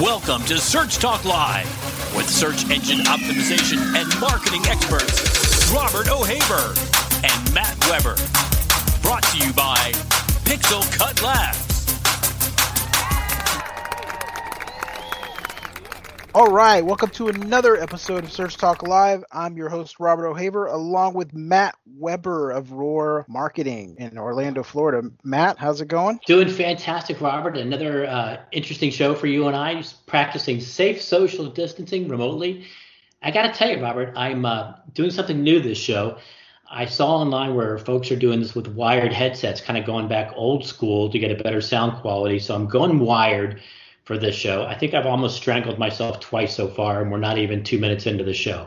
Welcome to Search Talk Live with search engine optimization and marketing experts Robert O'Haver and Matt Weber. Brought to you by Pixel Cut Labs. All right, welcome to another episode of Search Talk Live. I'm your host, Robert O'Haver, along with Matt Weber of Roar Marketing in Orlando, Florida. Matt, how's it going? Doing fantastic, Robert. Another uh, interesting show for you and I, just practicing safe social distancing remotely. I got to tell you, Robert, I'm uh, doing something new this show. I saw online where folks are doing this with wired headsets, kind of going back old school to get a better sound quality. So I'm going wired for this show. I think I've almost strangled myself twice so far, and we're not even two minutes into the show.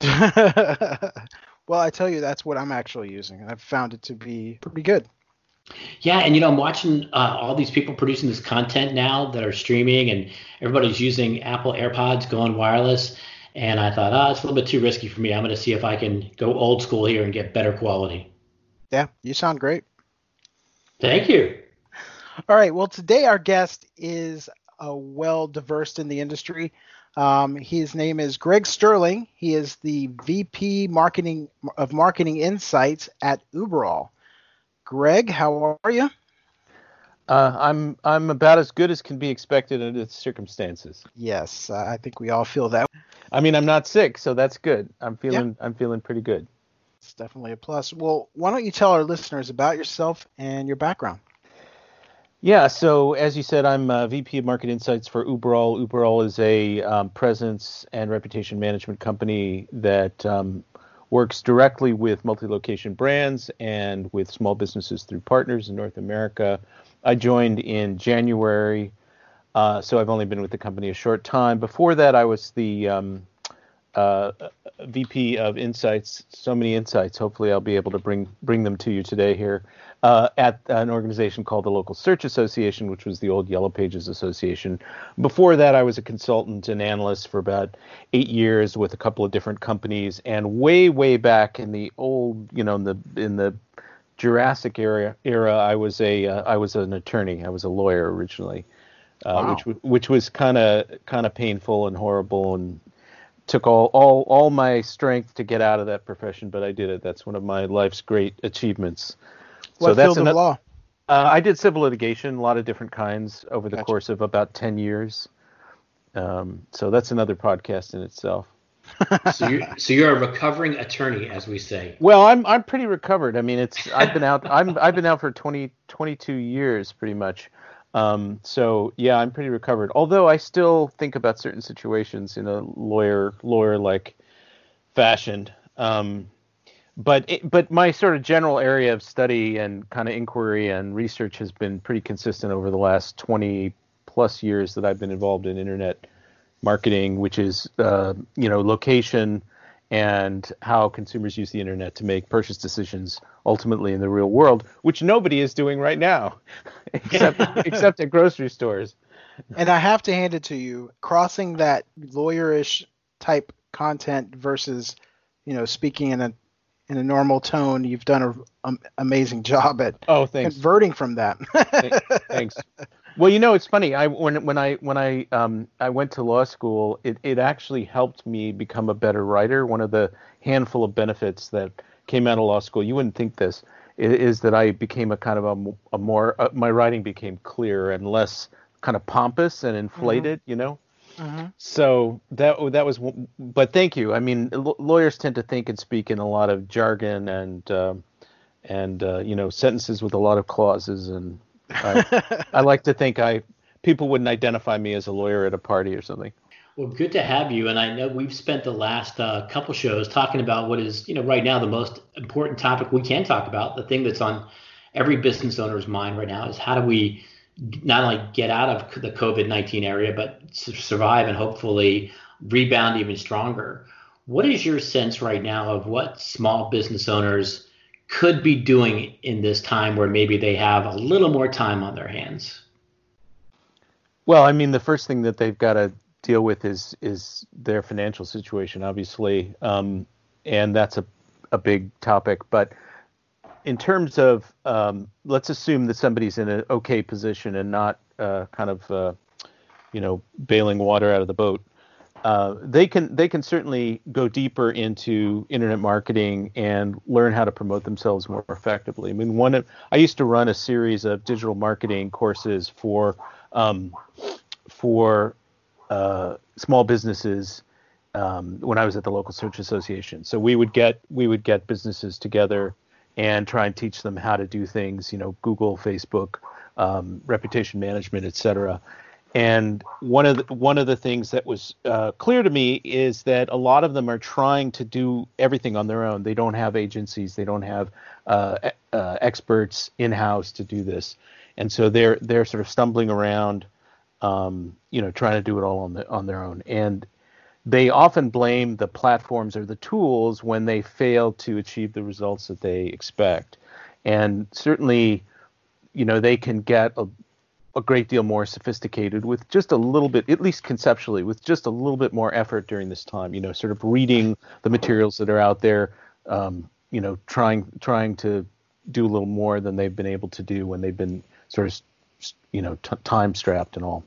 well, I tell you, that's what I'm actually using. And I've found it to be pretty good. Yeah, and you know, I'm watching uh, all these people producing this content now that are streaming, and everybody's using Apple AirPods going wireless. And I thought, oh, it's a little bit too risky for me. I'm going to see if I can go old school here and get better quality. Yeah, you sound great. Thank you. All right. Well, today our guest is uh, well diverse in the industry. Um, his name is Greg Sterling. He is the VP marketing of Marketing Insights at Uberall. Greg, how are you? Uh, I'm I'm about as good as can be expected under the circumstances. Yes, I think we all feel that. I mean, I'm not sick, so that's good. I'm feeling yeah. I'm feeling pretty good. It's definitely a plus. Well, why don't you tell our listeners about yourself and your background? Yeah, so as you said, I'm uh, VP of Market Insights for Uberall. Uberall is a um, presence and reputation management company that um, works directly with multi-location brands and with small businesses through partners in North America. I joined in January, uh, so I've only been with the company a short time. Before that, I was the um, uh, VP of Insights. So many insights. Hopefully, I'll be able to bring bring them to you today here uh, at an organization called the Local Search Association, which was the old Yellow Pages Association. Before that, I was a consultant and analyst for about eight years with a couple of different companies. And way, way back in the old, you know, in the in the Jurassic era, era I was a uh, I was an attorney. I was a lawyer originally, uh, wow. which which was kind of kind of painful and horrible and took all, all all my strength to get out of that profession, but I did it. That's one of my life's great achievements. What so that's field of law? Uh, I did civil litigation, a lot of different kinds over the gotcha. course of about ten years. Um, so that's another podcast in itself. so you so you're a recovering attorney, as we say. Well, I'm I'm pretty recovered. I mean, it's I've been out I'm I've been out for 20 22 years pretty much. Um, so yeah, I'm pretty recovered. Although I still think about certain situations in a lawyer lawyer like fashion. Um, but it, but my sort of general area of study and kind of inquiry and research has been pretty consistent over the last 20 plus years that I've been involved in internet marketing, which is uh, you know location and how consumers use the internet to make purchase decisions ultimately in the real world, which nobody is doing right now, except except at grocery stores. And I have to hand it to you, crossing that lawyerish type content versus you know speaking in a in a normal tone, you've done an amazing job at oh, thanks. converting from that. thanks. Well, you know, it's funny. I when when I when I um I went to law school, it it actually helped me become a better writer. One of the handful of benefits that came out of law school, you wouldn't think this, is that I became a kind of a, a more uh, my writing became clear and less kind of pompous and inflated. Mm-hmm. You know. Mm-hmm. So that that was, but thank you. I mean, lawyers tend to think and speak in a lot of jargon and um, and uh, you know sentences with a lot of clauses, and I, I like to think I people wouldn't identify me as a lawyer at a party or something. Well, good to have you. And I know we've spent the last uh, couple shows talking about what is, you know, right now the most important topic we can talk about. The thing that's on every business owner's mind right now is how do we not only get out of the COVID 19 area, but survive and hopefully rebound even stronger. What is your sense right now of what small business owners could be doing in this time where maybe they have a little more time on their hands? Well, I mean, the first thing that they've got to deal with is is their financial situation, obviously, um, and that's a a big topic. But in terms of um, let's assume that somebody's in an okay position and not uh, kind of uh, you know, bailing water out of the boat. Uh, they can they can certainly go deeper into internet marketing and learn how to promote themselves more effectively. I mean, one of, I used to run a series of digital marketing courses for um, for uh, small businesses um, when I was at the local search association. So we would get we would get businesses together and try and teach them how to do things, you know, Google, Facebook, um, reputation management, et cetera. And one of the, one of the things that was uh, clear to me is that a lot of them are trying to do everything on their own. They don't have agencies, they don't have uh, uh, experts in house to do this, and so they're they're sort of stumbling around, um, you know, trying to do it all on the, on their own. And they often blame the platforms or the tools when they fail to achieve the results that they expect. And certainly, you know, they can get a, a great deal more sophisticated with just a little bit, at least conceptually, with just a little bit more effort during this time. You know, sort of reading the materials that are out there. Um, you know, trying trying to do a little more than they've been able to do when they've been sort of, you know, t- time strapped and all.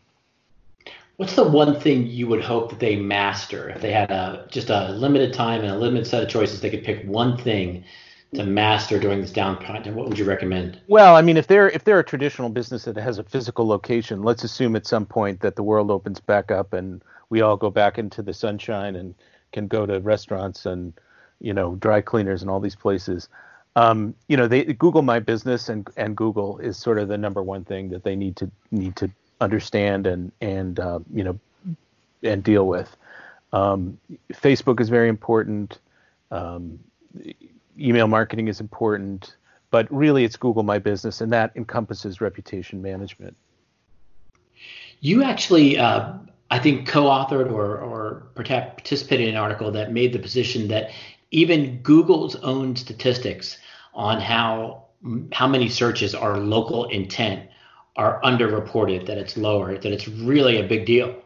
What's the one thing you would hope that they master if they had a just a limited time and a limited set of choices? They could pick one thing to master during this down downtime. What would you recommend? Well, I mean, if they're if they're a traditional business that has a physical location, let's assume at some point that the world opens back up and we all go back into the sunshine and can go to restaurants and you know dry cleaners and all these places. Um, you know, they Google My Business and and Google is sort of the number one thing that they need to need to understand and and uh, you know and deal with. Um, Facebook is very important. Um, email marketing is important, but really it's Google My Business, and that encompasses reputation management. You actually, uh, I think, co-authored or or participated in an article that made the position that even Google's own statistics on how how many searches are local intent are underreported, that it's lower, that it's really a big deal.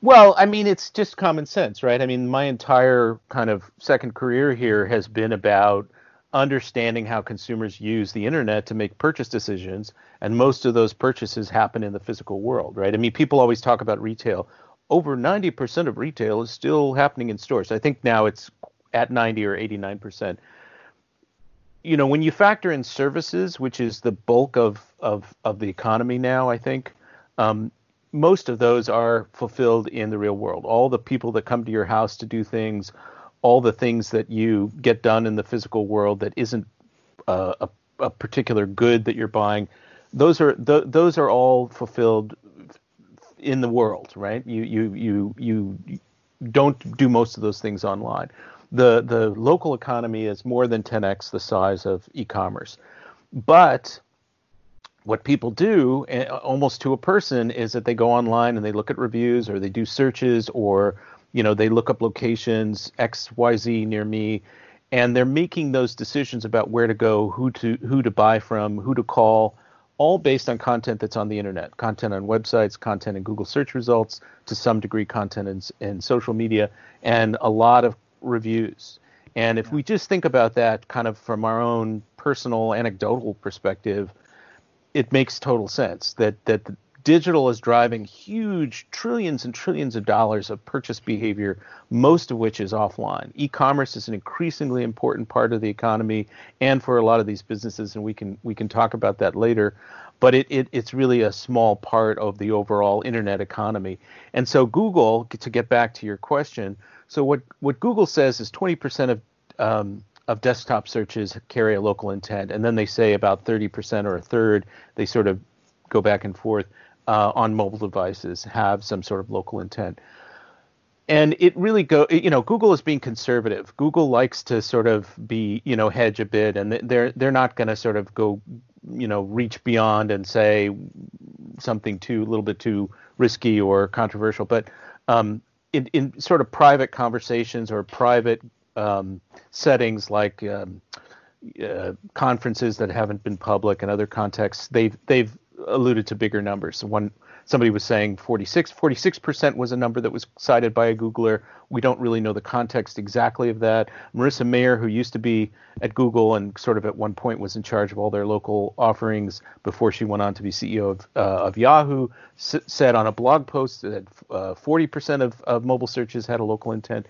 Well, I mean, it's just common sense, right? I mean, my entire kind of second career here has been about understanding how consumers use the internet to make purchase decisions, and most of those purchases happen in the physical world, right? I mean, people always talk about retail. Over 90% of retail is still happening in stores. I think now it's at 90 or 89% you know, when you factor in services, which is the bulk of of of the economy now, I think um, most of those are fulfilled in the real world. All the people that come to your house to do things, all the things that you get done in the physical world that isn't uh, a, a particular good that you're buying, those are th- those are all fulfilled in the world, right? You you you you don't do most of those things online the the local economy is more than 10x the size of e-commerce. But what people do eh, almost to a person is that they go online and they look at reviews or they do searches or you know they look up locations xyz near me and they're making those decisions about where to go who to who to buy from who to call all based on content that's on the internet content on websites content in google search results to some degree content in, in social media and a lot of reviews. And if yeah. we just think about that kind of from our own personal anecdotal perspective, it makes total sense that that digital is driving huge trillions and trillions of dollars of purchase behavior, most of which is offline. E-commerce is an increasingly important part of the economy and for a lot of these businesses, and we can we can talk about that later. But it, it it's really a small part of the overall internet economy. And so Google, to get back to your question, so what what Google says is 20% of um, of desktop searches carry a local intent, and then they say about 30% or a third. They sort of go back and forth uh, on mobile devices have some sort of local intent. And it really go, you know, Google is being conservative. Google likes to sort of be, you know, hedge a bit, and they're they're not going to sort of go, you know, reach beyond and say something too a little bit too risky or controversial. But um, in, in sort of private conversations or private um, settings like um, uh, conferences that haven't been public and other contexts, they've they've alluded to bigger numbers. One somebody was saying 46 46% was a number that was cited by a googler. We don't really know the context exactly of that. Marissa mayer who used to be at google and sort of at one point was in charge of all their local offerings before she went on to be ceo of, uh, of yahoo s- said on a blog post that uh, 40% of, of mobile searches had a local intent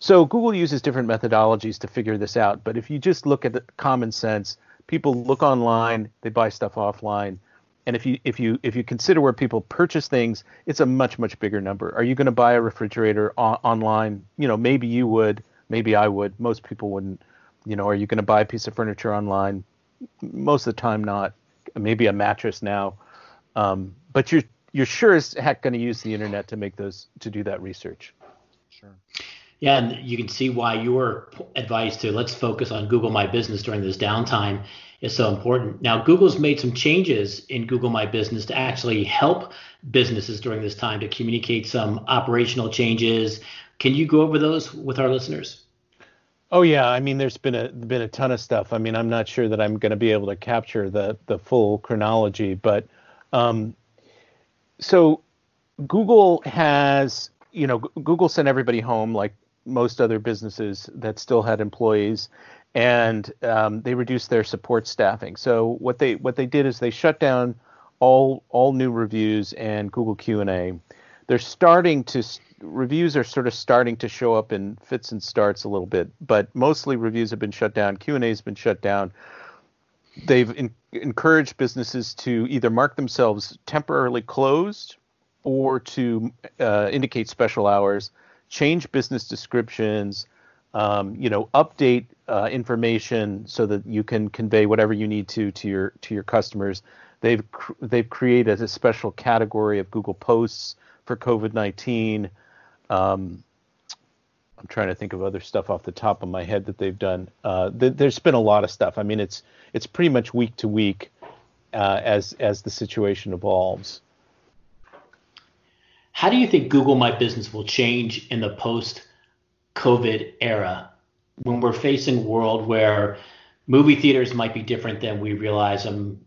so google uses different methodologies to figure this out but if you just look at the common sense people look online they buy stuff offline and if you if you if you consider where people purchase things, it's a much much bigger number. Are you going to buy a refrigerator online? You know, maybe you would, maybe I would. Most people wouldn't. You know, are you going to buy a piece of furniture online? Most of the time, not. Maybe a mattress now, um, but you're you're sure as heck going to use the internet to make those to do that research. Sure. Yeah, and you can see why your advice to let's focus on Google My Business during this downtime is so important. Now, Google's made some changes in Google My Business to actually help businesses during this time to communicate some operational changes. Can you go over those with our listeners? Oh yeah, I mean, there's been a been a ton of stuff. I mean, I'm not sure that I'm going to be able to capture the the full chronology, but um, so Google has, you know, Google sent everybody home like most other businesses that still had employees, and um, they reduced their support staffing. So what they what they did is they shut down all all new reviews and Google Q and A. They're starting to reviews are sort of starting to show up in fits and starts a little bit, but mostly reviews have been shut down. Q and A has been shut down. They've in, encouraged businesses to either mark themselves temporarily closed or to uh, indicate special hours change business descriptions, um, you know, update uh, information so that you can convey whatever you need to to your to your customers. They've cr- they've created a special category of Google Posts for COVID nineteen. Um, I'm trying to think of other stuff off the top of my head that they've done. Uh, th- there's been a lot of stuff. I mean, it's it's pretty much week to week uh, as as the situation evolves. How do you think Google My Business will change in the post COVID era when we're facing a world where movie theaters might be different than we realize? Um,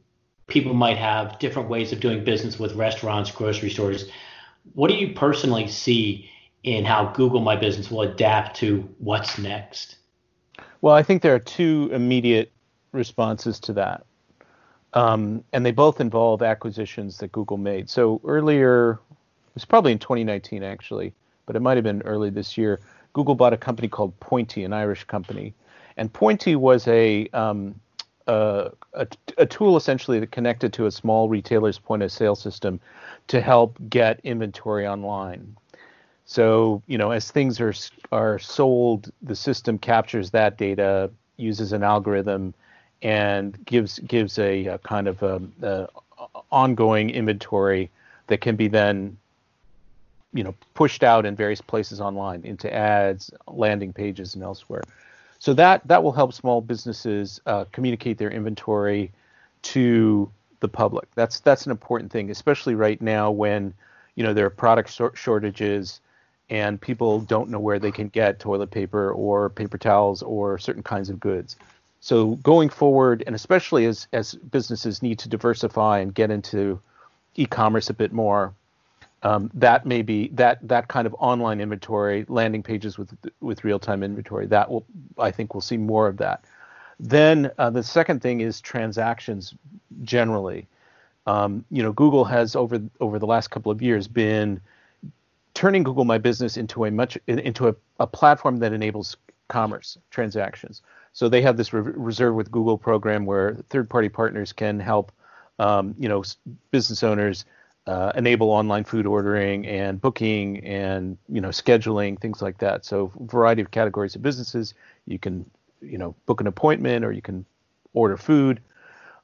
people might have different ways of doing business with restaurants, grocery stores. What do you personally see in how Google My Business will adapt to what's next? Well, I think there are two immediate responses to that. Um, and they both involve acquisitions that Google made. So earlier, it was probably in 2019 actually, but it might have been early this year. Google bought a company called Pointy, an Irish company, and Pointy was a um, a, a, a, tool essentially that connected to a small retailer's point of sale system to help get inventory online. So you know, as things are are sold, the system captures that data, uses an algorithm, and gives gives a, a kind of a, a ongoing inventory that can be then you know pushed out in various places online into ads landing pages and elsewhere. So that that will help small businesses uh, communicate their inventory to the public. That's that's an important thing especially right now when you know there are product shortages and people don't know where they can get toilet paper or paper towels or certain kinds of goods. So going forward and especially as as businesses need to diversify and get into e-commerce a bit more um, that may be that that kind of online inventory, landing pages with with real time inventory. That will, I think, we'll see more of that. Then uh, the second thing is transactions generally. Um, you know, Google has over over the last couple of years been turning Google My Business into a much into a, a platform that enables commerce transactions. So they have this re- reserve with Google program where third party partners can help um, you know business owners uh, enable online food ordering and booking and you know scheduling things like that. So variety of categories of businesses. You can you know book an appointment or you can order food.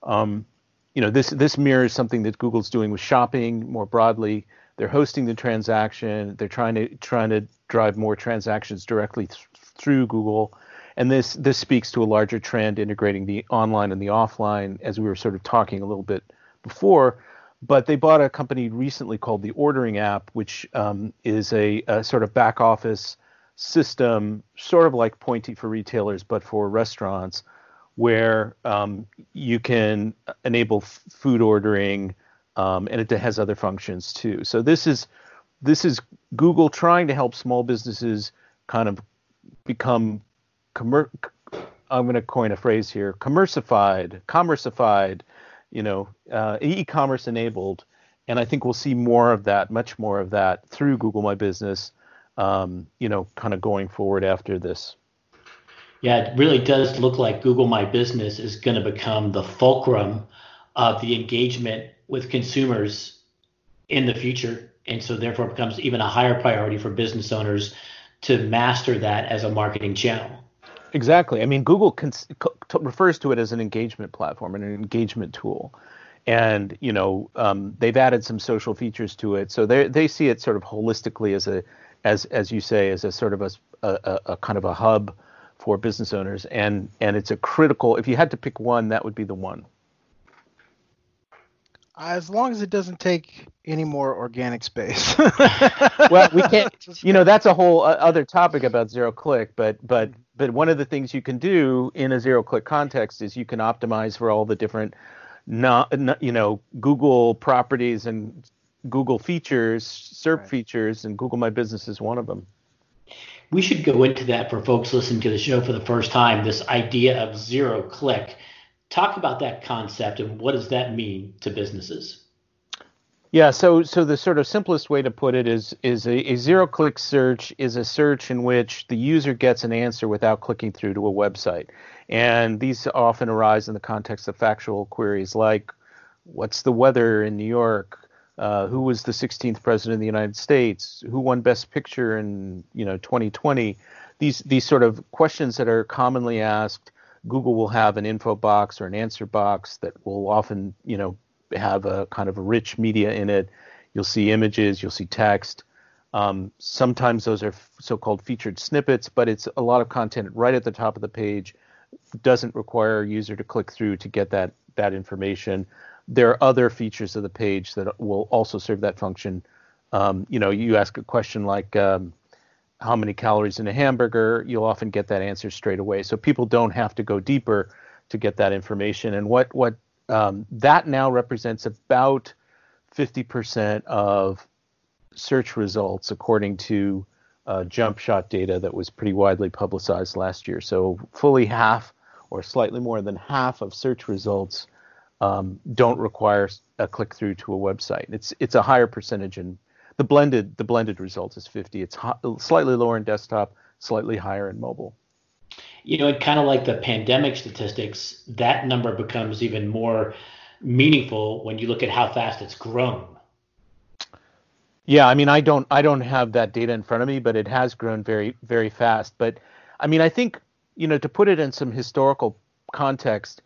Um, you know this this mirrors something that Google's doing with shopping more broadly. They're hosting the transaction. They're trying to trying to drive more transactions directly th- through Google. And this this speaks to a larger trend integrating the online and the offline, as we were sort of talking a little bit before but they bought a company recently called the Ordering App, which um, is a, a, sort of back office system, sort of like Pointy for retailers, but for restaurants, where um, you can enable f- food ordering um, and it has other functions too. So this is this is Google trying to help small businesses kind of become I'm going to coin a phrase here: commercified, commercified, you know, uh, e-commerce enabled. And I think we'll see more of that, much more of that through Google My Business, um, you know, kind of going forward after this. Yeah, it really does look like Google My Business is going to become the fulcrum of the engagement with consumers in the future. And so, therefore, becomes even a higher priority for business owners to master that as a marketing channel. Exactly. I mean, Google cons- refers to it as an engagement platform and an engagement tool. And you know um, they've added some social features to it, so they they see it sort of holistically as a as as you say as a sort of a, a, a kind of a hub for business owners, and and it's a critical. If you had to pick one, that would be the one. As long as it doesn't take any more organic space. well, we can't. You know, that's a whole uh, other topic about zero click. But but but one of the things you can do in a zero click context is you can optimize for all the different, not, you know, Google properties and Google features, SERP right. features, and Google My Business is one of them. We should go into that for folks listening to the show for the first time. This idea of zero click Talk about that concept and what does that mean to businesses? Yeah, so so the sort of simplest way to put it is is a, a zero click search is a search in which the user gets an answer without clicking through to a website. And these often arise in the context of factual queries like what's the weather in New York? Uh, who was the 16th president of the United States? Who won Best Picture in you know 2020? These these sort of questions that are commonly asked Google will have an info box or an answer box that will often, you know, have a kind of a rich media in it. You'll see images, you'll see text. Um, sometimes those are so-called featured snippets, but it's a lot of content right at the top of the page. Doesn't require a user to click through to get that that information. There are other features of the page that will also serve that function. Um, you know, you ask a question like, um, how many calories in a hamburger, you'll often get that answer straight away. So people don't have to go deeper to get that information. And what what um, that now represents about 50% of search results, according to uh, Jumpshot data that was pretty widely publicized last year. So fully half, or slightly more than half, of search results um, don't require a click through to a website. It's it's a higher percentage in the blended the blended result is 50. It's slightly lower in desktop, slightly higher in mobile. You know, it kind of like the pandemic statistics, that number becomes even more meaningful when you look at how fast it's grown. Yeah, I mean, I don't I don't have that data in front of me, but it has grown very very fast. But I mean, I think you know to put it in some historical context,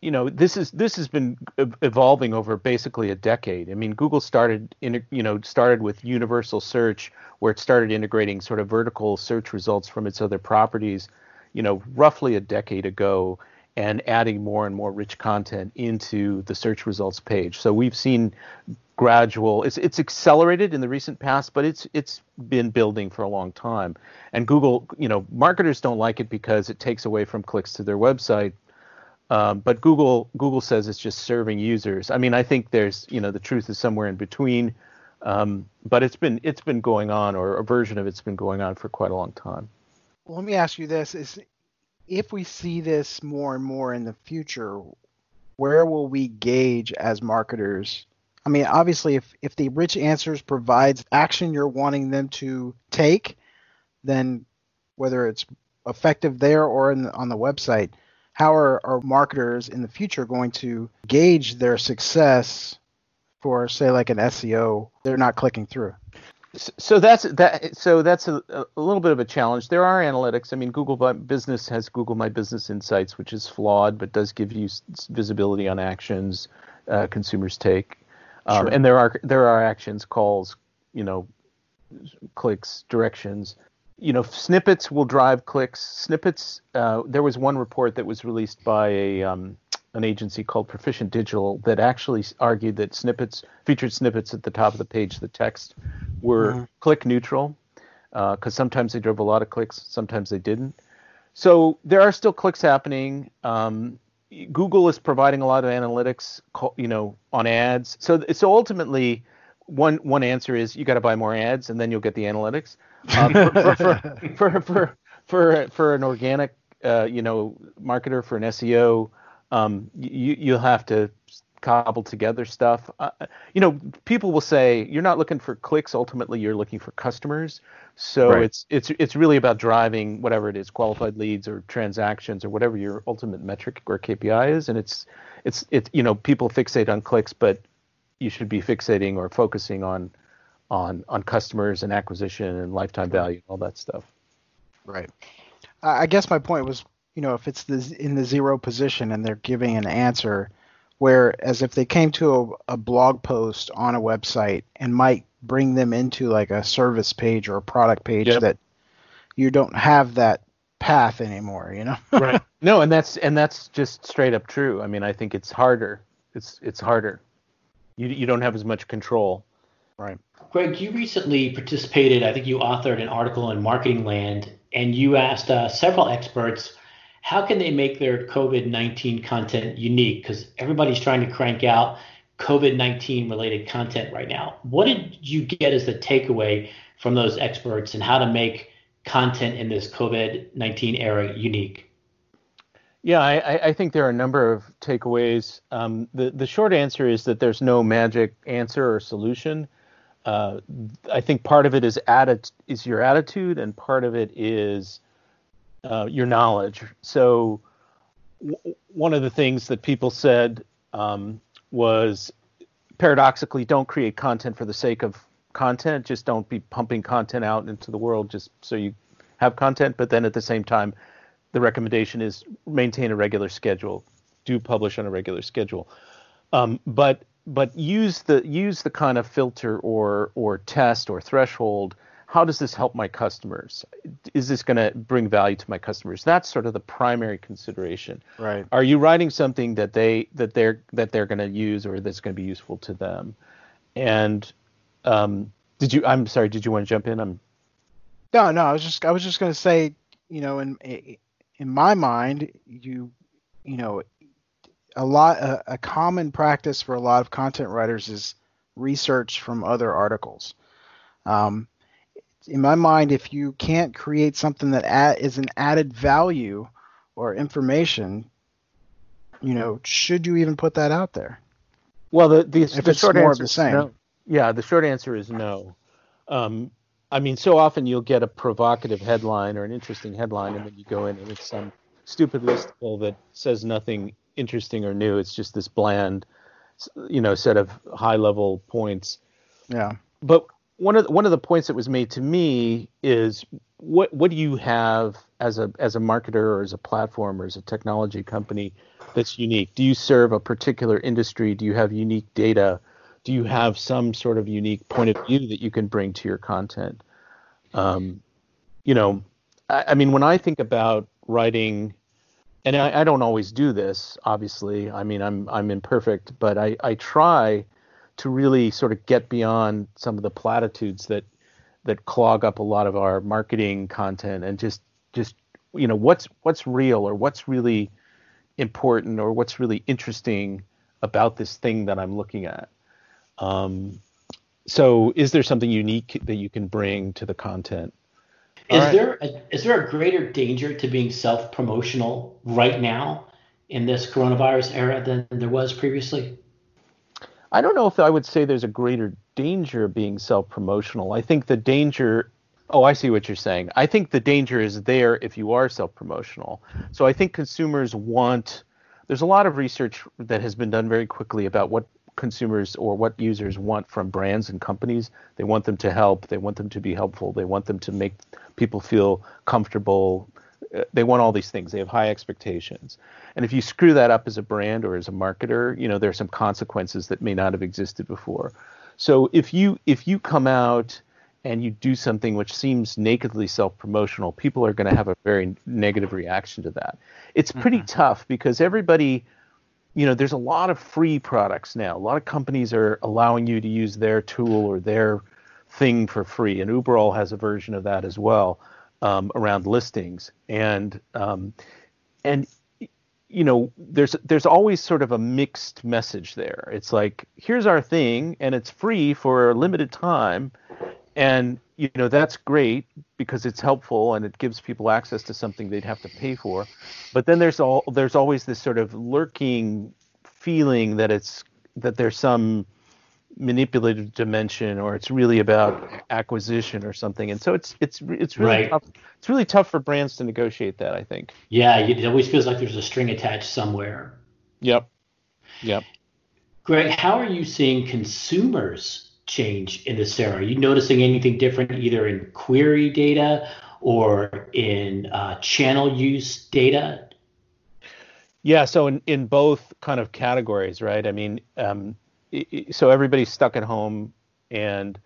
you know this is this has been evolving over basically a decade. I mean, Google started in you know started with universal search, where it started integrating sort of vertical search results from its other properties, you know, roughly a decade ago, and adding more and more rich content into the search results page. So we've seen gradual it's it's accelerated in the recent past but it's it's been building for a long time and google you know marketers don't like it because it takes away from clicks to their website um, but Google Google says it's just serving users. I mean, I think there's you know the truth is somewhere in between. Um, but it's been it's been going on, or a version of it's been going on for quite a long time. Well, let me ask you this: Is if we see this more and more in the future, where will we gauge as marketers? I mean, obviously, if if the rich answers provides action you're wanting them to take, then whether it's effective there or on the website, how are, are marketers in the future going to gauge their success for say like an SEO they're not clicking through. So that's that so that's a, a, little bit of a challenge. There are analytics. I mean google business has google my business insights which is flawed but does give you visibility on actions uh, consumers take. Um, sure. and there are there are actions calls you know clicks directions you know, snippets will drive clicks. Snippets. Uh, there was one report that was released by a um, an agency called Perficient Digital that actually argued that snippets, featured snippets at the top of the page, the text, were mm-hmm. click neutral, because uh, sometimes they drove a lot of clicks, sometimes they didn't. So there are still clicks happening. Um, Google is providing a lot of analytics, you know, on ads. So so ultimately, one one answer is you got to buy more ads, and then you'll get the analytics. Uh, for, for, for, for, for for an organic, uh, you know, marketer for an SEO, um, you you'll have to cobble together stuff. Uh, you know, people will say you're not looking for clicks. Ultimately, you're looking for customers. So right. it's it's it's really about driving whatever it is, qualified leads or transactions or whatever your ultimate metric or KPI is. And it's it's it's you know people fixate on clicks, but you should be fixating or focusing on on on customers and acquisition and lifetime value, all that stuff. Right. I guess my point was, you know, if it's the in the zero position and they're giving an answer Whereas if they came to a, a blog post on a website and might bring them into like a service page or a product page yep. that you don't have that path anymore, you know? right. No, and that's and that's just straight up true. I mean, I think it's harder. It's it's harder. You you don't have as much control. Right. Greg, you recently participated. I think you authored an article in Marketing Land, and you asked uh, several experts how can they make their COVID 19 content unique? Because everybody's trying to crank out COVID 19 related content right now. What did you get as the takeaway from those experts and how to make content in this COVID 19 era unique? Yeah, I, I, think there are a number of takeaways. Um, the, the short answer is that there's no magic answer or solution. Uh, I think part of it is atti- is your attitude, and part of it is uh, your knowledge. So w- one of the things that people said um, was paradoxically, don't create content for the sake of content. Just don't be pumping content out into the world just so you have content. But then at the same time, the recommendation is maintain a regular schedule. Do publish on a regular schedule. Um, but but use the use the kind of filter or or test or threshold how does this help my customers? Is this going to bring value to my customers? That's sort of the primary consideration. Right. Are you writing something that they that they're that they're going to use or that's going to be useful to them? And um, did you? I'm sorry. Did you want to jump in? I'm. No, no. I was just I was just going to say, you know, in in my mind, you you know, a lot a, a common practice for a lot of content writers is research from other articles. Um, in my mind, if you can't create something that is an added value or information, you know, should you even put that out there? Well, the the, if the it's short answer is no. Yeah, the short answer is no. Um, I mean, so often you'll get a provocative headline or an interesting headline, and then you go in and it's some stupid listicle that says nothing interesting or new. It's just this bland, you know, set of high level points. Yeah. But one of the, one of the points that was made to me is what what do you have as a as a marketer or as a platform or as a technology company that's unique? Do you serve a particular industry? Do you have unique data? Do you have some sort of unique point of view that you can bring to your content? Um, you know, I, I, mean, when I think about writing, and I, I don't always do this, obviously. I mean, I'm I'm imperfect, but I I try to really sort of get beyond some of the platitudes that that clog up a lot of our marketing content and just just you know what's what's real or what's really important or what's really interesting about this thing that I'm looking at. Um, so, is there something unique that you can bring to the content? Is right. there a, is there a greater danger to being self promotional right now in this coronavirus era than there was previously? I don't know if I would say there's a greater danger of being self promotional. I think the danger, oh, I see what you're saying. I think the danger is there if you are self promotional. So I think consumers want, there's a lot of research that has been done very quickly about what consumers or what users want from brands and companies. They want them to help, they want them to be helpful, they want them to make people feel comfortable. Uh, they want all these things. They have high expectations. And if you screw that up as a brand or as a marketer, you know, there are some consequences that may not have existed before. So if you if you come out and you do something which seems nakedly self-promotional, people are going to have a very negative reaction to that. It's pretty mm-hmm. tough because everybody you know, there's a lot of free products now. A lot of companies are allowing you to use their tool or their thing for free, and Uberall has a version of that as well um, around listings. And um, and you know, there's there's always sort of a mixed message there. It's like here's our thing, and it's free for a limited time, and you know that's great because it's helpful and it gives people access to something they'd have to pay for. But then there's all there's always this sort of lurking feeling that it's that there's some manipulative dimension or it's really about acquisition or something and so it's it's it's really Right. tough it's really tough for brands to negotiate that i think Yeah, it always feels like there's a string attached somewhere. yep yep Greg, how are you seeing consumers change in this era? Are you noticing anything different either in query data or in uh, channel use data? Yeah, so in, in both kind of categories, right? I mean, um, so everybody's stuck at home, and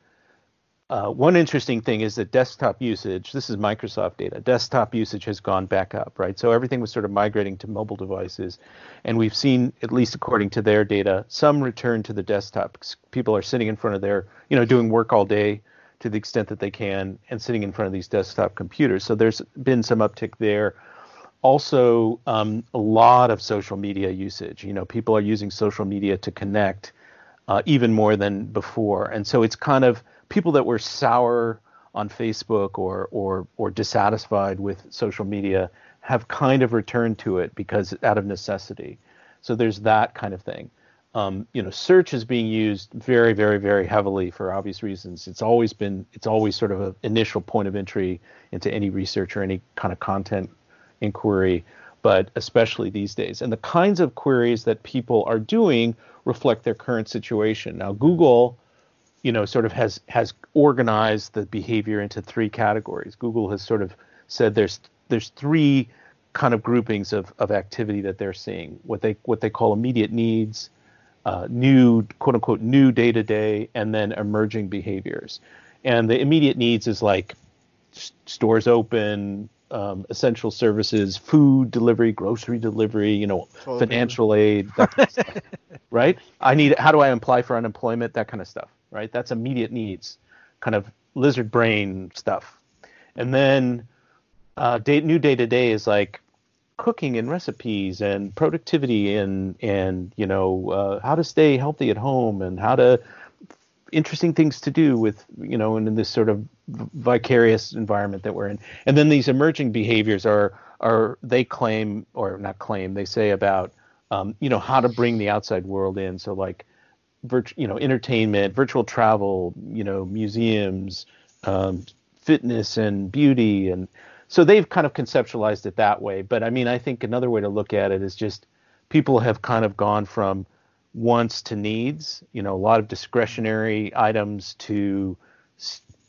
uh, one interesting thing is that desktop usage. This is Microsoft data. Desktop usage has gone back up, right? So everything was sort of migrating to mobile devices, and we've seen, at least according to their data, some return to the desktop. People are sitting in front of their, you know, doing work all day to the extent that they can, and sitting in front of these desktop computers. So there's been some uptick there also um, a lot of social media usage. You know, people are using social media to connect uh, even more than before, and so it's kind of people that were sour on Facebook or or or dissatisfied with social media have kind of returned to it because out of necessity. So there's that kind of thing. Um, you know, search is being used very, very, very heavily for obvious reasons. It's always been, it's always sort of an initial point of entry into any research or any kind of content inquiry, but especially these days. And the kinds of queries that people are doing reflect their current situation. Now, Google, you know, sort of has has organized the behavior into three categories. Google has sort of said there's there's three kind of groupings of, of activity that they're seeing. What they what they call immediate needs, uh, new quote unquote new day to day, and then emerging behaviors. And the immediate needs is like s- stores open, um, essential services, food delivery, grocery delivery, you know, financial aid, that kind of stuff, right? I need. How do I apply for unemployment? That kind of stuff, right? That's immediate needs, kind of lizard brain stuff. And then uh, day, new day to day is like cooking and recipes and productivity and and you know uh, how to stay healthy at home and how to interesting things to do with you know and in this sort of vicarious environment that we're in and then these emerging behaviors are are they claim or not claim they say about um, you know how to bring the outside world in so like virt- you know entertainment virtual travel you know museums um, fitness and beauty. And so they've kind of conceptualized it that way. But i mean i think another way to look at it is just people have kind of gone from wants to needs you know a lot of discretionary items to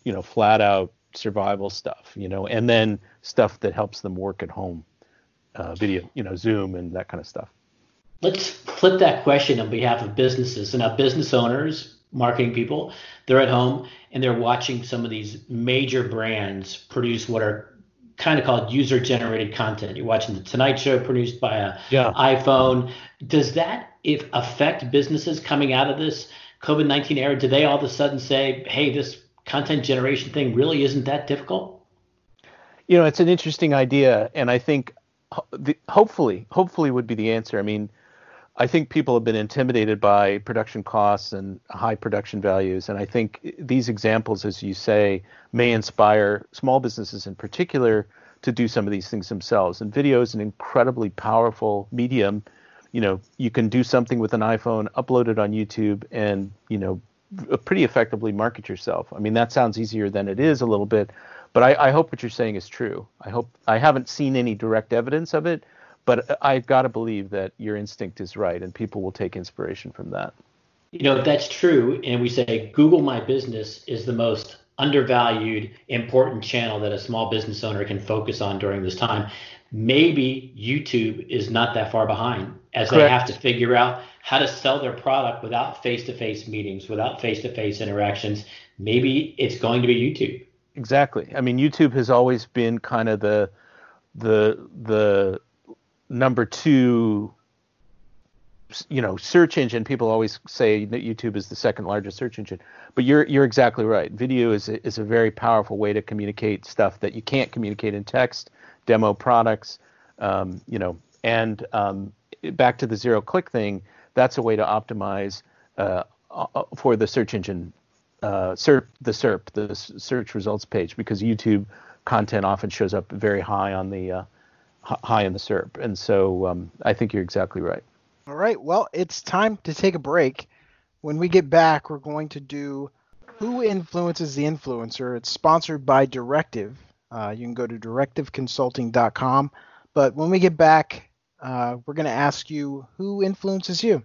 you know flat out survival stuff you know and then stuff that helps them work at home uh, video you know zoom and that kind of stuff Let's flip that question on behalf of businesses. So now business owners, marketing people, they're at home and they're watching some of these major brands produce what are kind of called user generated content. You're watching the Tonight Show produced by a Yeah. iPhone. Does that if affect businesses coming out of this COVID-19 era? Do they all of a sudden say, "Hey, this content generation thing really isn't that difficult"? you know it's an interesting idea and i think the, hopefully hopefully would be the answer i mean i think people have been intimidated by production costs and high production values. And i think these examples as you say may inspire small businesses in particular to do some of these things themselves. And video is an incredibly powerful medium. You know you can do something with an iphone upload it on youtube and you know pretty effectively market yourself. I mean that sounds easier than it is a little bit but I, I hope what you're saying is true. I hope I haven't seen any direct evidence of it, but I've got to believe that your instinct is right, and people will take inspiration from that. You know, if that's true, and we say Google My Business is the most undervalued, important channel that a small business owner can focus on during this time, maybe YouTube is not that far behind as they have to figure out how to sell their product without face to face meetings, without face to face interactions. Maybe it's going to be YouTube. Exactly. I mean, YouTube has always been kind of the the the number two you know search engine people always say that youtube is the second largest search engine but you're you're exactly right. Video is a, is a very powerful way to communicate stuff that you can't communicate in text demo products um, you know and um, back to the zero click thing, that's a way to optimize uh, uh for the search engine, uh, SERP, the SERP, the search results page, because YouTube content often shows up very high on the uh, high in the SERP, and so um, I think you're exactly right. All right, well, it's time to take a break. When we get back, we're going to do who influences the influencer. It's sponsored by Directive. Uh, you can go to directiveconsulting.com. But when we get back, uh, we're going to ask you who influences you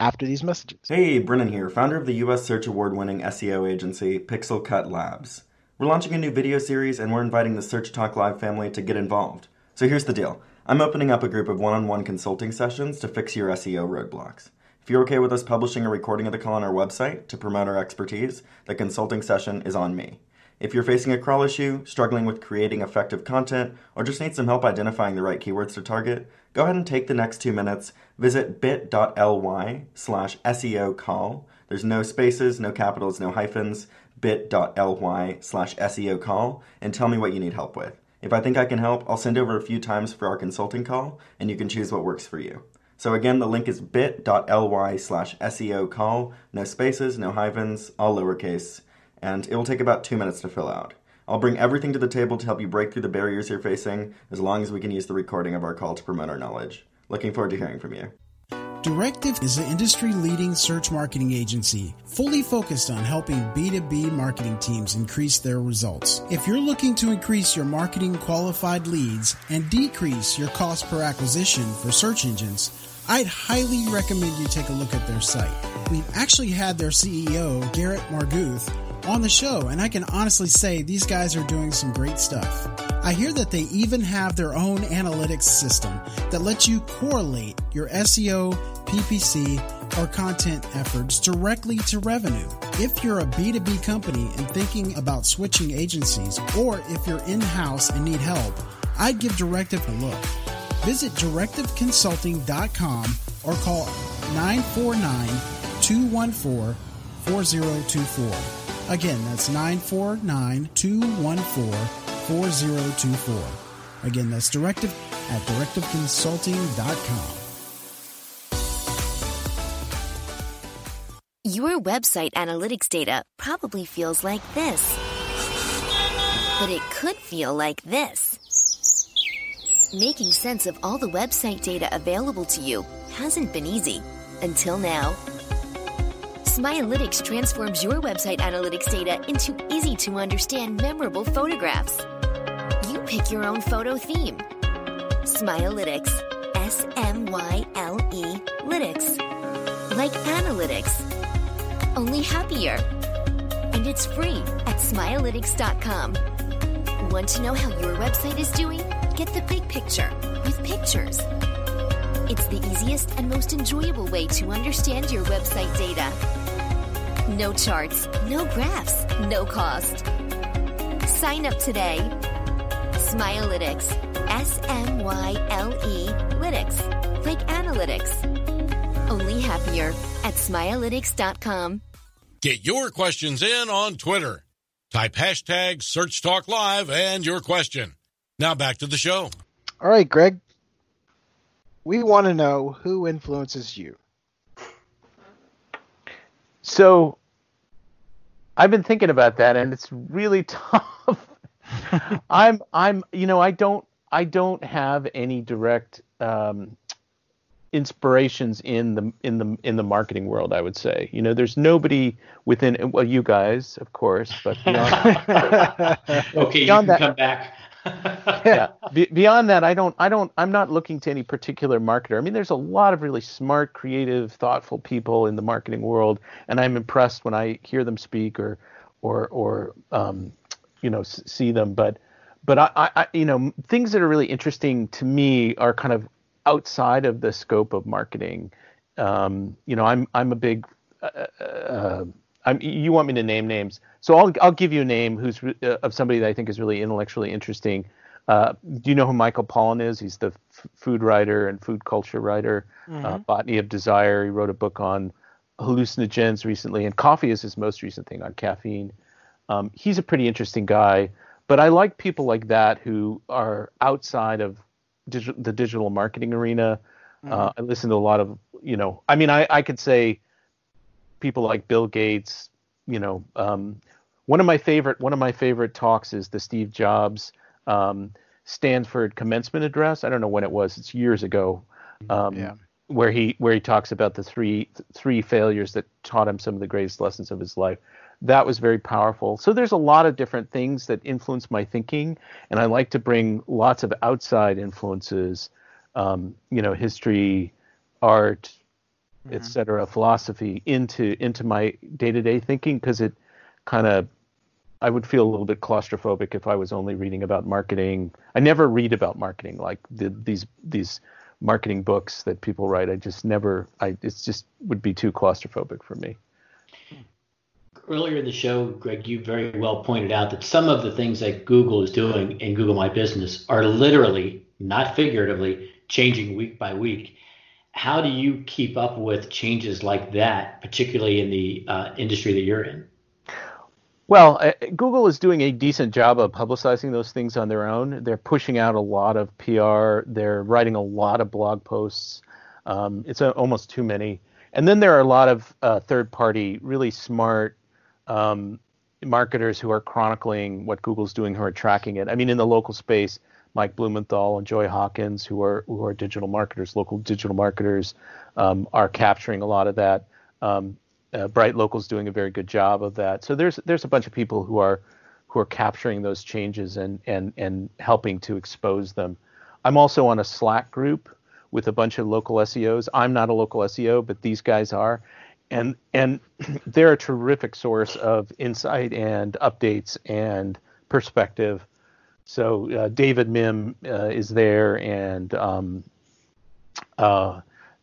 after these messages. Hey, Brennan here, founder of the U.S. Search Award winning SEO agency Pixel Cut Labs. We're launching a new video series and we're inviting the Search Talk Live family to get involved. So here's the deal I'm opening up a group of one on one consulting sessions to fix your SEO roadblocks. If you're okay with us publishing a recording of the call on our website to promote our expertise, the consulting session is on me. If you're facing a crawl issue, struggling with creating effective content, or just need some help identifying the right keywords to target, go ahead and take the next two minutes. Visit bit.ly slash SEO call. There's no spaces, no capitals, no hyphens. bit.ly slash SEO call and tell me what you need help with. If I think I can help, I'll send over a few times for our consulting call and you can choose what works for you. So again, the link is bit.ly slash SEO call. No spaces, no hyphens, all lowercase and it will take about two minutes to fill out. I'll bring everything to the table to help you break through the barriers you're facing, as long as we can use the recording of our call to promote our knowledge. Looking forward to hearing from you. Directive is an industry leading search marketing agency fully focused on helping B2B marketing teams increase their results. If you're looking to increase your marketing qualified leads and decrease your cost per acquisition for search engines, I'd highly recommend you take a look at their site. We've actually had their CEO, Garrett Mehrguth, on the show, and I can honestly say these guys are doing some great stuff. I hear that they even have their own analytics system that lets you correlate your SEO, PPC, or content efforts directly to revenue. If you're a B2B company and thinking about switching agencies, or if you're in house and need help, I'd give Directive a look. Visit directiveconsulting.com or call 949 214 4024. Again, that's 949 214 4024. Again, that's directive at directiveconsulting.com. Your website analytics data probably feels like this, but it could feel like this. Making sense of all the website data available to you hasn't been easy until now. Smileytics transforms your website analytics data into easy to understand memorable photographs. You pick your own photo theme. Smileytics. S M Y L E Lytics. Like analytics. Only happier. And it's free at smileytics.com. Want to know how your website is doing? Get the big picture with pictures. It's the easiest and most enjoyable way to understand your website data. No charts, no graphs, no cost. Sign up today. Smileytics. S M Y L E Lytics. Like analytics. Only happier at smileytics.com. Get your questions in on Twitter. Type hashtag Search Talk Live and your question. Now back to the show. All right, Greg. We want to know who influences you. So I've been thinking about that, and it's really tough. I'm I'm you know I don't I don't have any direct um, inspirations in the in the in the marketing world. I would say you know there's nobody within well you guys of course, but beyond, okay beyond you can that, come back. yeah. Be, beyond that, I don't, I don't, I'm not looking to any particular marketer. I mean, there's a lot of really smart, creative, thoughtful people in the marketing world, and I'm impressed when I hear them speak or, or, or, um, you know, see them. But, but I, I, you know, things that are really interesting to me are kind of outside of the scope of marketing. Um, you know, I'm, I'm a big, uh, uh, uh I'm, you want me to name names? So I'll I'll give you a name who's uh, of somebody that I think is really intellectually interesting. Uh, do you know who Michael Pollan is? He's the f- food writer and food culture writer, uh, mm-hmm. uh, Botany of Desire. He wrote a book on hallucinogens recently, and coffee is his most recent thing on caffeine. Um, he's a pretty interesting guy, but I like people like that who are outside of the digital marketing arena. Mm-hmm. Uh, I listen to a lot of, you know, I mean, I, I could say people like Bill Gates, you know, um, one of my favorite one of my favorite talks is the Steve Jobs um, Stanford commencement address. I don't know when it was. It's years ago. Um, yeah. Where he where he talks about the three three failures that taught him some of the greatest lessons of his life. That was very powerful. So there's a lot of different things that influence my thinking, and I like to bring lots of outside influences, um, you know, history, art, mm-hmm. etc., philosophy into into my day to day thinking because it kind of I would feel a little bit claustrophobic if I was only reading about marketing. I never read about marketing like the, these these marketing books that people write. I just never. I it's just would be too claustrophobic for me. Earlier in the show, Greg, you very well pointed out that some of the things that Google is doing in Google My Business are literally, not figuratively, changing week by week. How do you keep up with changes like that, particularly in the uh, industry that you're in? Well, uh, Google is doing a decent job of publicizing those things on their own. They're pushing out a lot of PR. They're writing a lot of blog posts. Um, it's a, almost too many. And then there are a lot of uh, third-party, really smart um, marketers who are chronicling what Google's doing, who are tracking it. I mean, in the local space, Mike Blumenthal and Joy Hawkins, who are who are digital marketers, local digital marketers, um, are capturing a lot of that. Um, uh, BrightLocal's doing a very good job of that. So there's there's a bunch of people who are who are capturing those changes and and and helping to expose them. I'm also on a Slack group with a bunch of local SEOs. I'm not a local SEO, but these guys are. And and they're a terrific source of insight and updates and perspective. So uh, David Mihm uh, is there, and um, uh,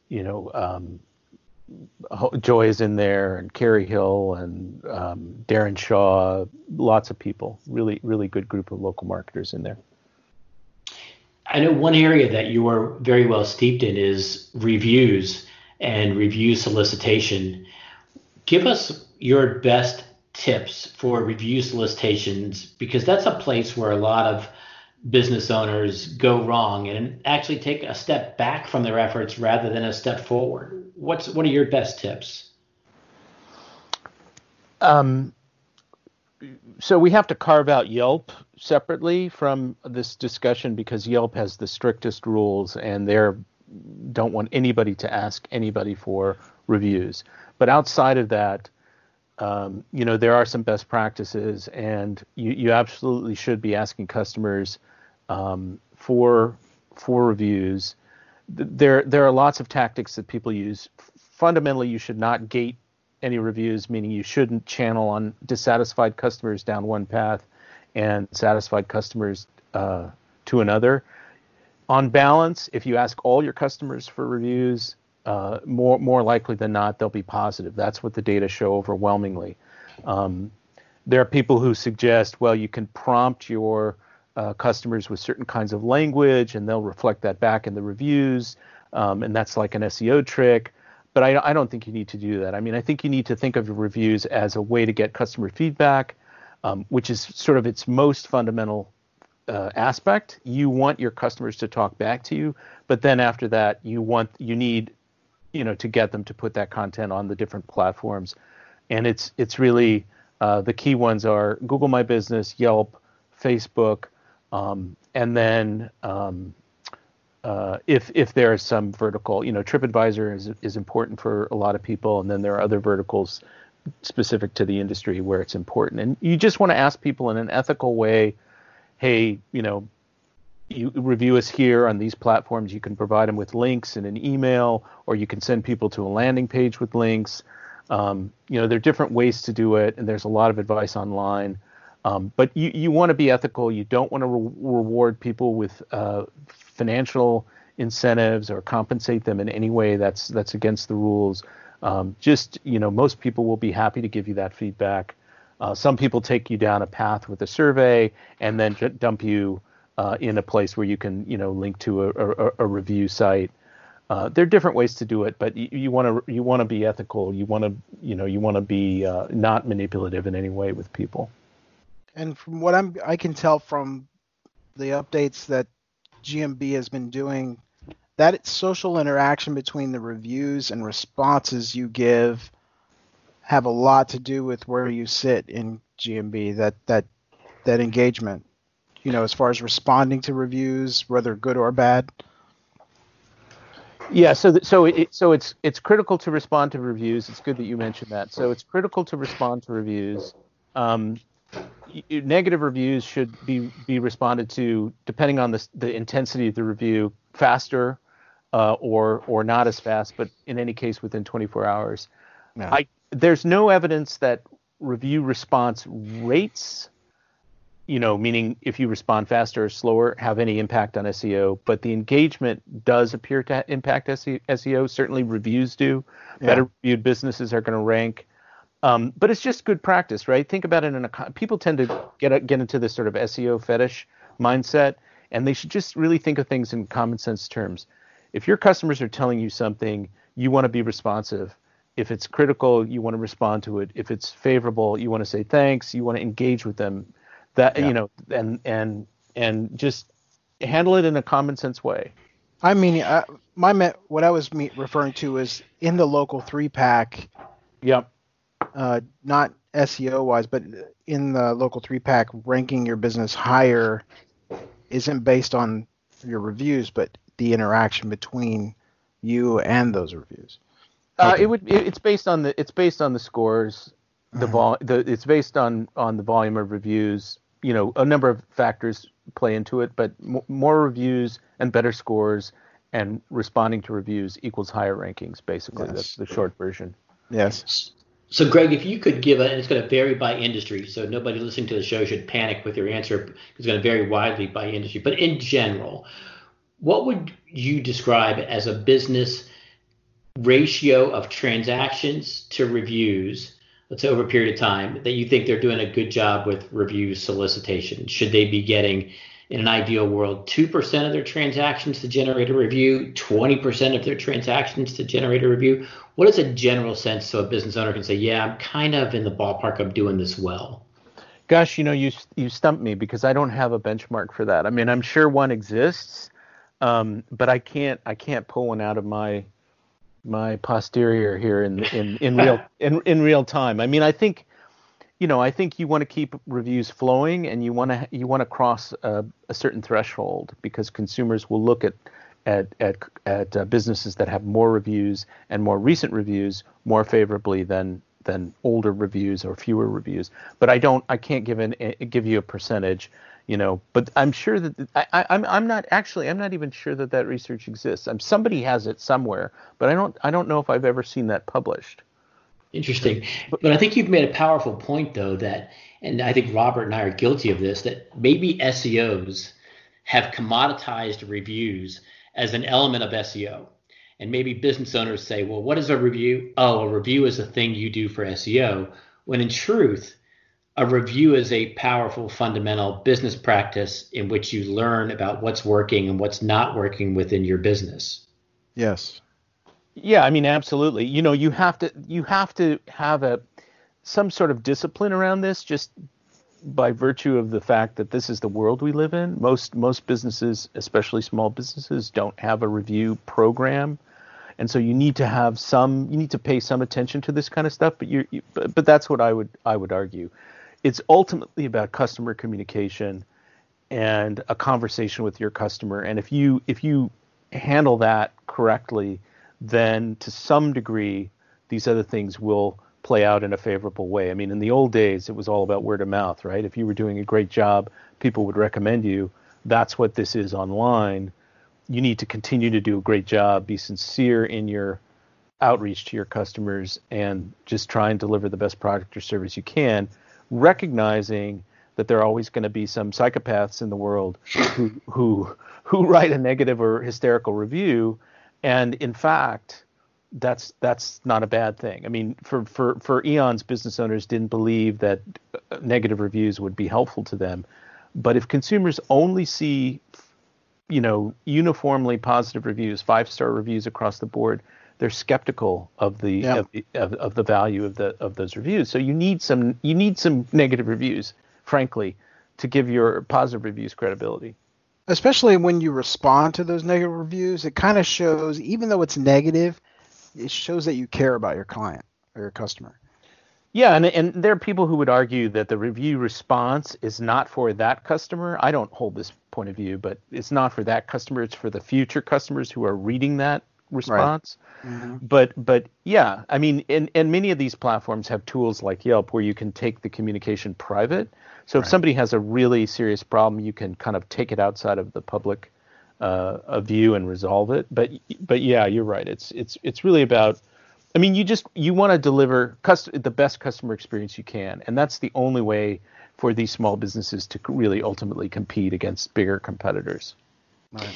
you know um, Joy is in there, and Carrie Hill, and um, Darren Shaw, lots of people. Really, really good group of local marketers in there. I know one area that you are very well steeped in is reviews and review solicitation. Give us your best tips for review solicitations because that's a place where a lot of business owners go wrong and actually take a step back from their efforts rather than a step forward. What's what are your best tips? Um, so we have to carve out Yelp separately from this discussion because Yelp has the strictest rules and they don't want anybody to ask anybody for reviews. But outside of that, um, you know, there are some best practices, and you, you absolutely should be asking customers um, for for reviews. There there are lots of tactics that people use. Fundamentally, you should not gate any reviews, meaning you shouldn't channel on dissatisfied customers down one path and satisfied customers uh, to another. On balance, if you ask all your customers for reviews, uh, more more likely than not they'll be positive. That's what the data show overwhelmingly. Um, there are people who suggest, well, you can prompt your uh, customers with certain kinds of language, and they'll reflect that back in the reviews. Um, and that's like an SEO trick. But I, I, don't think you need to do that. I mean, I think you need to think of your reviews as a way to get customer feedback, um, which is sort of its most fundamental uh, aspect. You want your customers to talk back to you, but then after that, you want you need, you know, to get them to put that content on the different platforms. And it's it's really uh, the key ones are Google My Business, Yelp, Facebook, um, and then um, uh, if if there is some vertical, you know, TripAdvisor is is important for a lot of people, and then there are other verticals specific to the industry where it's important. And you just want to ask people in an ethical way, hey, you know, you review us here on these platforms. You can provide them with links in an email, or you can send people to a landing page with links. Um, you know, there are different ways to do it, and there's a lot of advice online. Um, but you, you want to be ethical. You don't want to re- reward people with uh, financial incentives or compensate them in any way that's that's against the rules. Um, just you know, most people will be happy to give you that feedback. Uh, some people take you down a path with a survey and then j- dump you uh, in a place where you can you know link to a, a, a review site. Uh, there are different ways to do it, but you want to you want to be ethical. You want to you know you want to be uh, not manipulative in any way with people and from what I'm I can tell from the updates that GMB has been doing, that social interaction between the reviews and responses you give have a lot to do with where you sit in GMB. That that that engagement, you know, as far as responding to reviews, whether good or bad. Yeah, so th- so it, so it's it's critical to respond to reviews. It's good that you mentioned that. So it's critical to respond to reviews. Um, y- negative reviews should be be responded to depending on the the intensity of the review, faster uh, or or not as fast, but in any case within 24 hours. I there's no evidence that review response rates you know, meaning if you respond faster or slower, have any impact on SEO. But the engagement does appear to impact SEO. Certainly, reviews do. Yeah. Better reviewed businesses are going to rank. Um, but it's just good practice, right? Think about it in a people tend to get get into this sort of SEO fetish mindset, and they should just really think of things in common sense terms. If your customers are telling you something, you want to be responsive. If it's critical, you want to respond to it. If it's favorable, you want to say thanks. You want to engage with them that Yeah. you know and and and just handle it in a common sense way I mean, uh, my me- what I was me- referring to is in the local three pack, yep uh, not SEO wise, but in the local three pack, ranking your business higher isn't based on your reviews, but the interaction between you and those reviews. uh, Okay. it would it, it's based on the it's based on the scores the uh-huh. vol the it's based on on the volume of reviews you know a number of factors play into it but m- more reviews and better scores and responding to reviews equals higher rankings basically Yes. that's the short version Yes. So, Greg, if you could give a, and it's going to vary by industry, so nobody listening to the show should panic with your answer. It's going to vary widely by industry. But in general, what would you describe as a business ratio of transactions to reviews, let's say over a period of time, that you think they're doing a good job with review solicitation? Should they be getting, in an ideal world, 2% of their transactions to generate a review, 20% of their transactions to generate a review? What is a general sense so a business owner can say, yeah, I'm kind of in the ballpark of doing this well? Gosh, you know, you you stumped me because I don't have a benchmark for that. I mean, I'm sure one exists, um, but I can't I can't pull one out of my my posterior here in in in real in in real time. I mean, I think you know, I think you want to keep reviews flowing and you want to you want to cross a, a certain threshold because consumers will look at at at at uh, businesses that have more reviews and more recent reviews more favorably than than older reviews or fewer reviews. But I don't I can't give an eh, give you a percentage, you know. But I'm sure that I, I I'm I'm not actually I'm not even sure that that research exists. I'm somebody has it somewhere, but I don't I don't know if I've ever seen that published. Interesting. But I think you've made a powerful point, though, that, and I think Robert and I are guilty of this, that maybe SEOs have commoditized reviews as an element of SEO. And maybe business owners say, well, what is a review? Oh, a review is a thing you do for SEO. When in truth, a review is a powerful fundamental business practice in which you learn about what's working and what's not working within your business. Yes. Yeah, I mean, absolutely. You know, you have to you have to have a some sort of discipline around this, just by virtue of the fact that this is the world we live in. Most most businesses, especially small businesses, don't have a review program, and so you need to have some. You need to pay some attention to this kind of stuff. But you, you but, but that's what I would I would argue. It's ultimately about customer communication and a conversation with your customer. And if you if you handle that correctly, then to some degree these other things will play out in a favorable way. I mean, in the old days, it was all about word of mouth, right? If you were doing a great job, people would recommend you. That's what this is online. You need to continue to do a great job, be sincere in your outreach to your customers, and just try and deliver the best product or service you can, recognizing that there are always going to be some psychopaths in the world who who who write a negative or hysterical review and in fact that's that's not a bad thing. I mean, for for for eons, business owners didn't believe that uh, negative reviews would be helpful to them. But if consumers only see, you know, uniformly positive reviews, five star reviews across the board, they're skeptical of the, Yeah. of, the of, of the value of the of those reviews. So you need some you need some negative reviews, frankly, to give your positive reviews credibility. especially when you respond to those negative reviews, it kind of shows, even though it's negative, it shows that you care about your client or your customer. Yeah, and and there are people who would argue that the review response is not for that customer. I don't hold this point of view, but it's not for that customer. It's for the future customers who are reading that response. Right. Mm-hmm. But but yeah, I mean, and and many of these platforms have tools like Yelp where you can take the communication private. So if right. somebody has a really serious problem, you can kind of take it outside of the public uh, view and resolve it. But but yeah, you're right. It's it's it's really about I mean, you just you want to deliver cust- the best customer experience you can, and that's the only way for these small businesses to really ultimately compete against bigger competitors. Right.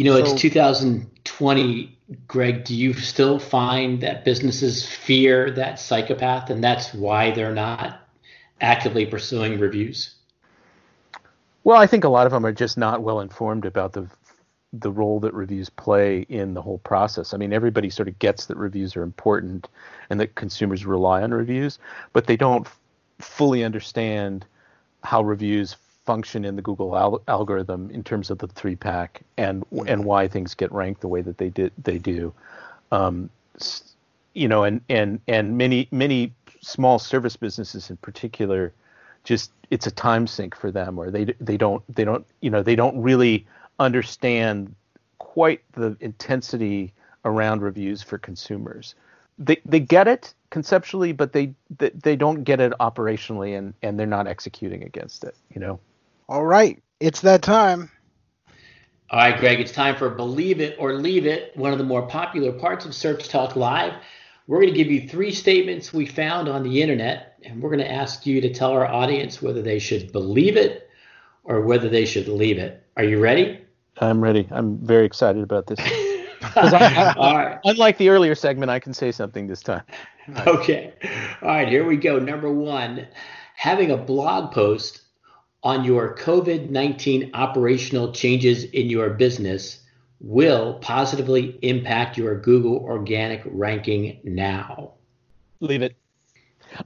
You know, so, it's 2020, Greg. Do you still find that businesses fear that psychopath, and that's why they're not actively pursuing reviews? Well, I think a lot of them are just not well informed about the the role that reviews play in the whole process. I mean, everybody sort of gets that reviews are important and that consumers rely on reviews, but they don't f- fully understand how reviews function in the Google al- algorithm in terms of the three pack and and why things get ranked the way that they did they do. Um, you know, and and and many many small service businesses in particular, just it's a time sink for them, or they they don't they don't you know they don't really understand quite the intensity around reviews for consumers. They they get it conceptually, but they they, they don't get it operationally, and and they're not executing against it. You know. All right, it's that time. All right, Greg, it's time for Believe It or Leave It, one of the more popular parts of Search Talk Live. We're going to give you three statements we found on the internet, and we're going to ask you to tell our audience whether they should believe it or whether they should leave it. Are you ready? I'm ready. I'm very excited about this. I, All right. Unlike the earlier segment, I can say something this time. Okay. All right, here we go. Number one, having a blog post on your COVID 19 operational changes in your business will positively impact your Google organic ranking now. Leave it.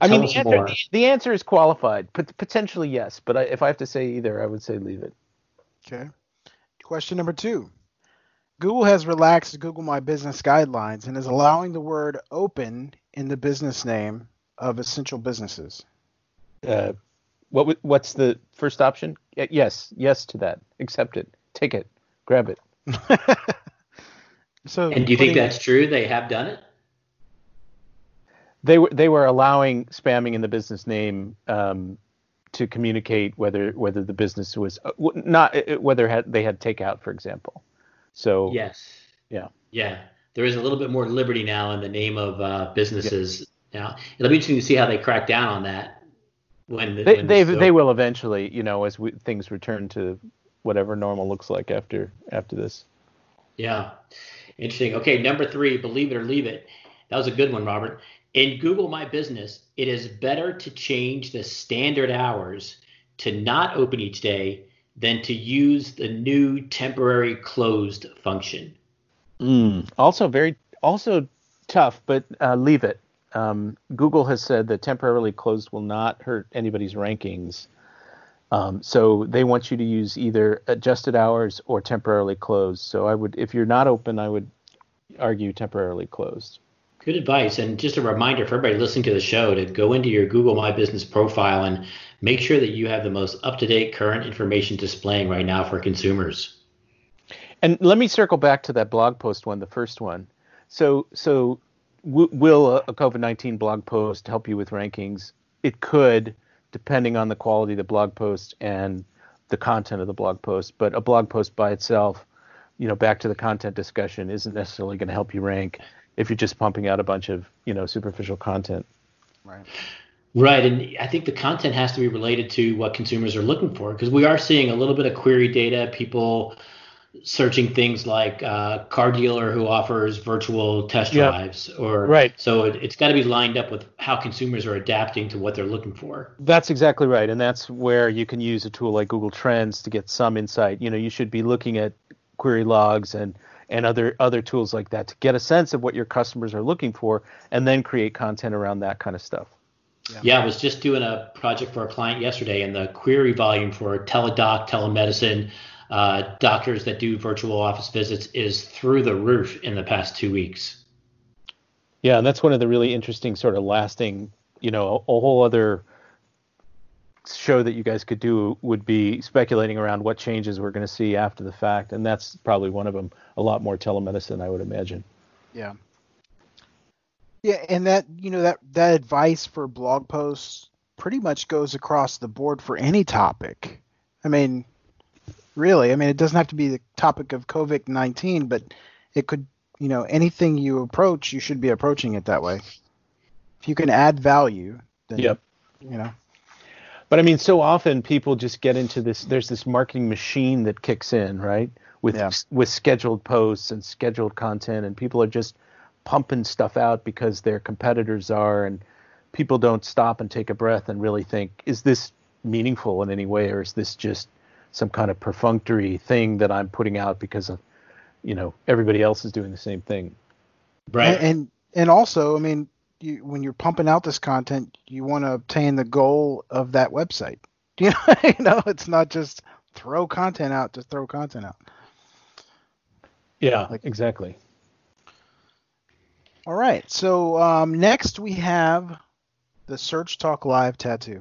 I Tell mean, the answer, the, the answer, is qualified. P- potentially, yes. But I, if I have to say either, I would say leave it. Okay. Question number two. Google has relaxed Google My Business guidelines and is allowing the word open in the business name of essential businesses. Uh, what what's the first option? Yes, yes to that. Accept it. Take it. Grab it. so And do you think that's true? They have done it? They were they were allowing spamming in the business name um, to communicate whether whether the business was uh, not uh, whether had, they had takeout, for example. So yes, yeah, yeah, there is a little bit more liberty now in the name of uh, businesses. Yeah. Now it'll be interesting to see how they crack down on that when the, they when they, they will eventually, you know, as we, things return to whatever normal looks like after after this. Yeah, interesting. Okay, number three, believe it or leave it. That was a good one, Robert. In Google My Business, it is better to change the standard hours to not open each day than to use the new temporary closed function. Mm, also very also tough, but uh, leave it. Um, Google has said that temporarily closed will not hurt anybody's rankings. Um, so they want you to use either adjusted hours or temporarily closed. So I would, if you're not open, I would argue temporarily closed. Good advice. And just a reminder for everybody listening to the show to go into your Google My Business profile and make sure that you have the most up to date current information displaying right now for consumers. And let me circle back to that blog post one, the first one. So, so w- will a COVID 19 blog post help you with rankings? It could, depending on the quality of the blog post and the content of the blog post. But a blog post by itself, you know, back to the content discussion, isn't necessarily going to help you rank if you're just pumping out a bunch of you know superficial content. Right. Right, and I think the content has to be related to what consumers are looking for because we are seeing a little bit of query data, people searching things like uh, car dealer who offers virtual test drives, yep. or right. So it, it's got to be lined up with how consumers are adapting to what they're looking for. That's exactly right, and that's where you can use a tool like Google Trends to get some insight. You know, you should be looking at query logs and and other other tools like that to get a sense of what your customers are looking for and then create content around that kind of stuff. Yeah. yeah, I was just doing a project for a client yesterday, and the query volume for teledoc, telemedicine, uh, doctors that do virtual office visits is through the roof in the past two weeks. Yeah, and that's one of the really interesting sort of lasting, you know, a, a whole other show that you guys could do would be speculating around what changes we're going to see after the fact, and that's probably one of them. A lot more telemedicine, I would imagine. Yeah. Yeah, and that you know that that advice for blog posts pretty much goes across the board for any topic. I mean, really, I mean it doesn't have to be the topic of COVID nineteen, but it could, you know, anything you approach, you should be approaching it that way. If you can add value, then Yep. you know. But I mean, so often people just get into this. There's this marketing machine that kicks in, right? With Yeah. with scheduled posts and scheduled content, and people are just pumping stuff out because their competitors are, and people don't stop and take a breath and really think, is this meaningful in any way, or is this just some kind of perfunctory thing that I'm putting out because of, you know, everybody else is doing the same thing. Right. And, and and also, I mean, you, when you're pumping out this content, you want to obtain the goal of that website. You know, you know, it's not just throw content out to throw content out. Yeah, Like- exactly. All right. So um, next we have the Search Talk Live tattoo.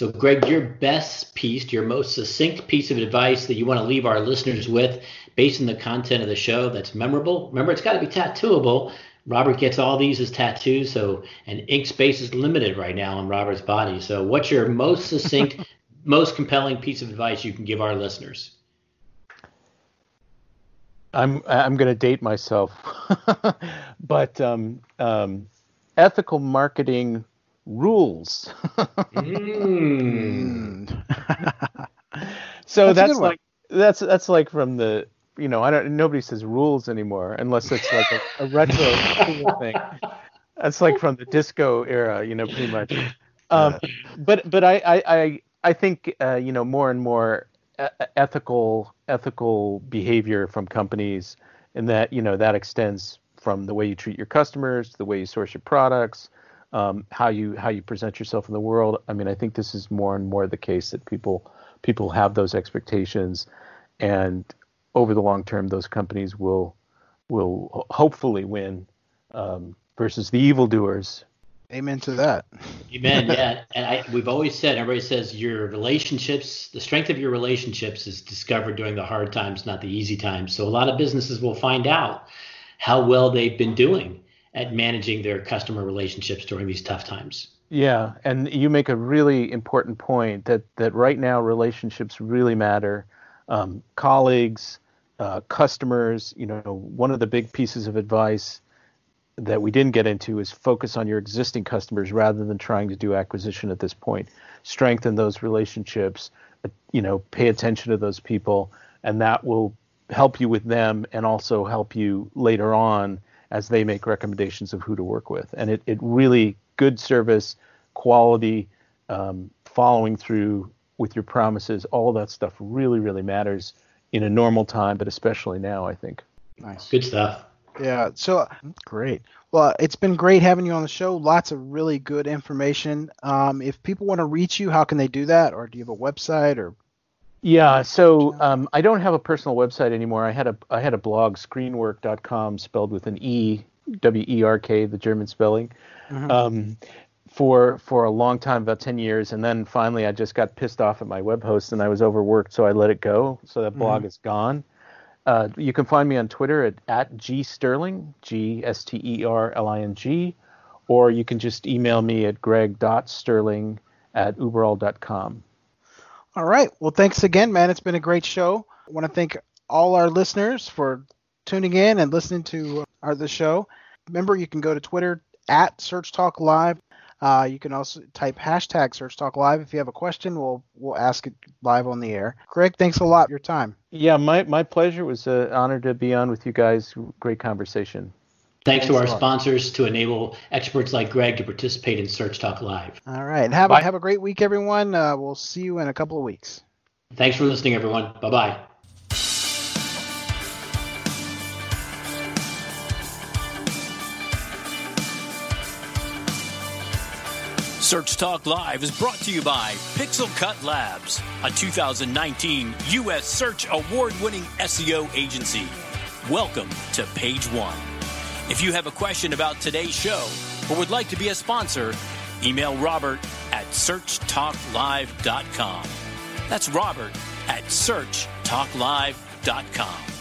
So, Greg, your best piece, your most succinct piece of advice that you want to leave our listeners with based on the content of the show that's memorable. Remember, it's got to be tattooable. Robert gets all these as tattoos, so and ink space is limited right now on Robert's body. So, what's your most succinct, most compelling piece of advice you can give our listeners? I'm I'm going to date myself, but um, um, ethical marketing rules. Mm. so That's that's, like that's that's like from the you know I don't nobody says rules anymore unless it's like a, a retro thing. That's like from the disco era, you know, pretty much. Um, but but I I I, think uh, you know more and more e- ethical ethical behavior from companies, and that you know that extends from the way you treat your customers, to the way you source your products, um, how you how you present yourself in the world. I mean, I think this is more and more the case that people people have those expectations, and over the long term, those companies will will hopefully win um, versus the evildoers. Amen to that. Amen. Yeah, and I, we've always said, everybody says your relationships, the strength of your relationships is discovered during the hard times, not the easy times. So a lot of businesses will find out how well they've been doing at managing their customer relationships during these tough times. Yeah, and you make a really important point that that right now relationships really matter. Um, colleagues, uh, customers. You know, one of the big pieces of advice that we didn't get into is focus on your existing customers rather than trying to do acquisition at this point. Strengthen those relationships. You know, pay attention to those people, and that will help you with them and also help you later on as they make recommendations of who to work with. And it, it really good service, quality, um, following through with your promises, all that stuff really, really matters in a normal time, but especially now, I think. Nice. Good stuff. Yeah. So great. Well, it's been great having you on the show. Lots of really good information. Um, if people want to reach you, how can they do that? Or do you have a website? Or Yeah, so um, I don't have a personal website anymore. I had a I had a blog, screenwerk.com, spelled with an E, W E R K, the German spelling, um, for for a long time, about ten years, and then finally I just got pissed off at my web host and I was overworked, so I let it go. So that blog is gone. Uh, you can find me on Twitter at, at G Sterling, G S T E R L I N G, or you can just email me at greg.sterling at uberall.com. all right. Well, thanks again, man. It's been a great show. I want to thank all our listeners for tuning in and listening to our the show. Remember, you can go to Twitter at Search Talk Live. Uh, you can also type hashtag Search Talk Live if you have a question. We'll we'll ask it live on the air. Greg, thanks a lot for your time. Yeah, my, my pleasure. It was an honor to be on with you guys. Great conversation. Thanks to our Thanks sponsors to enable experts like Greg to participate in Search Talk Live. All right. Have Bye. a, have a great week, everyone. Uh, we'll see you in a couple of weeks. Thanks for listening, everyone. Bye bye. Search Talk Live is brought to you by Pixel Cut Labs, a 2019 U.S. Search Award winning SEO agency. Welcome to Page One. If you have a question about today's show or would like to be a sponsor, email Robert at searchtalklive.com. That's Robert at searchtalklive.com.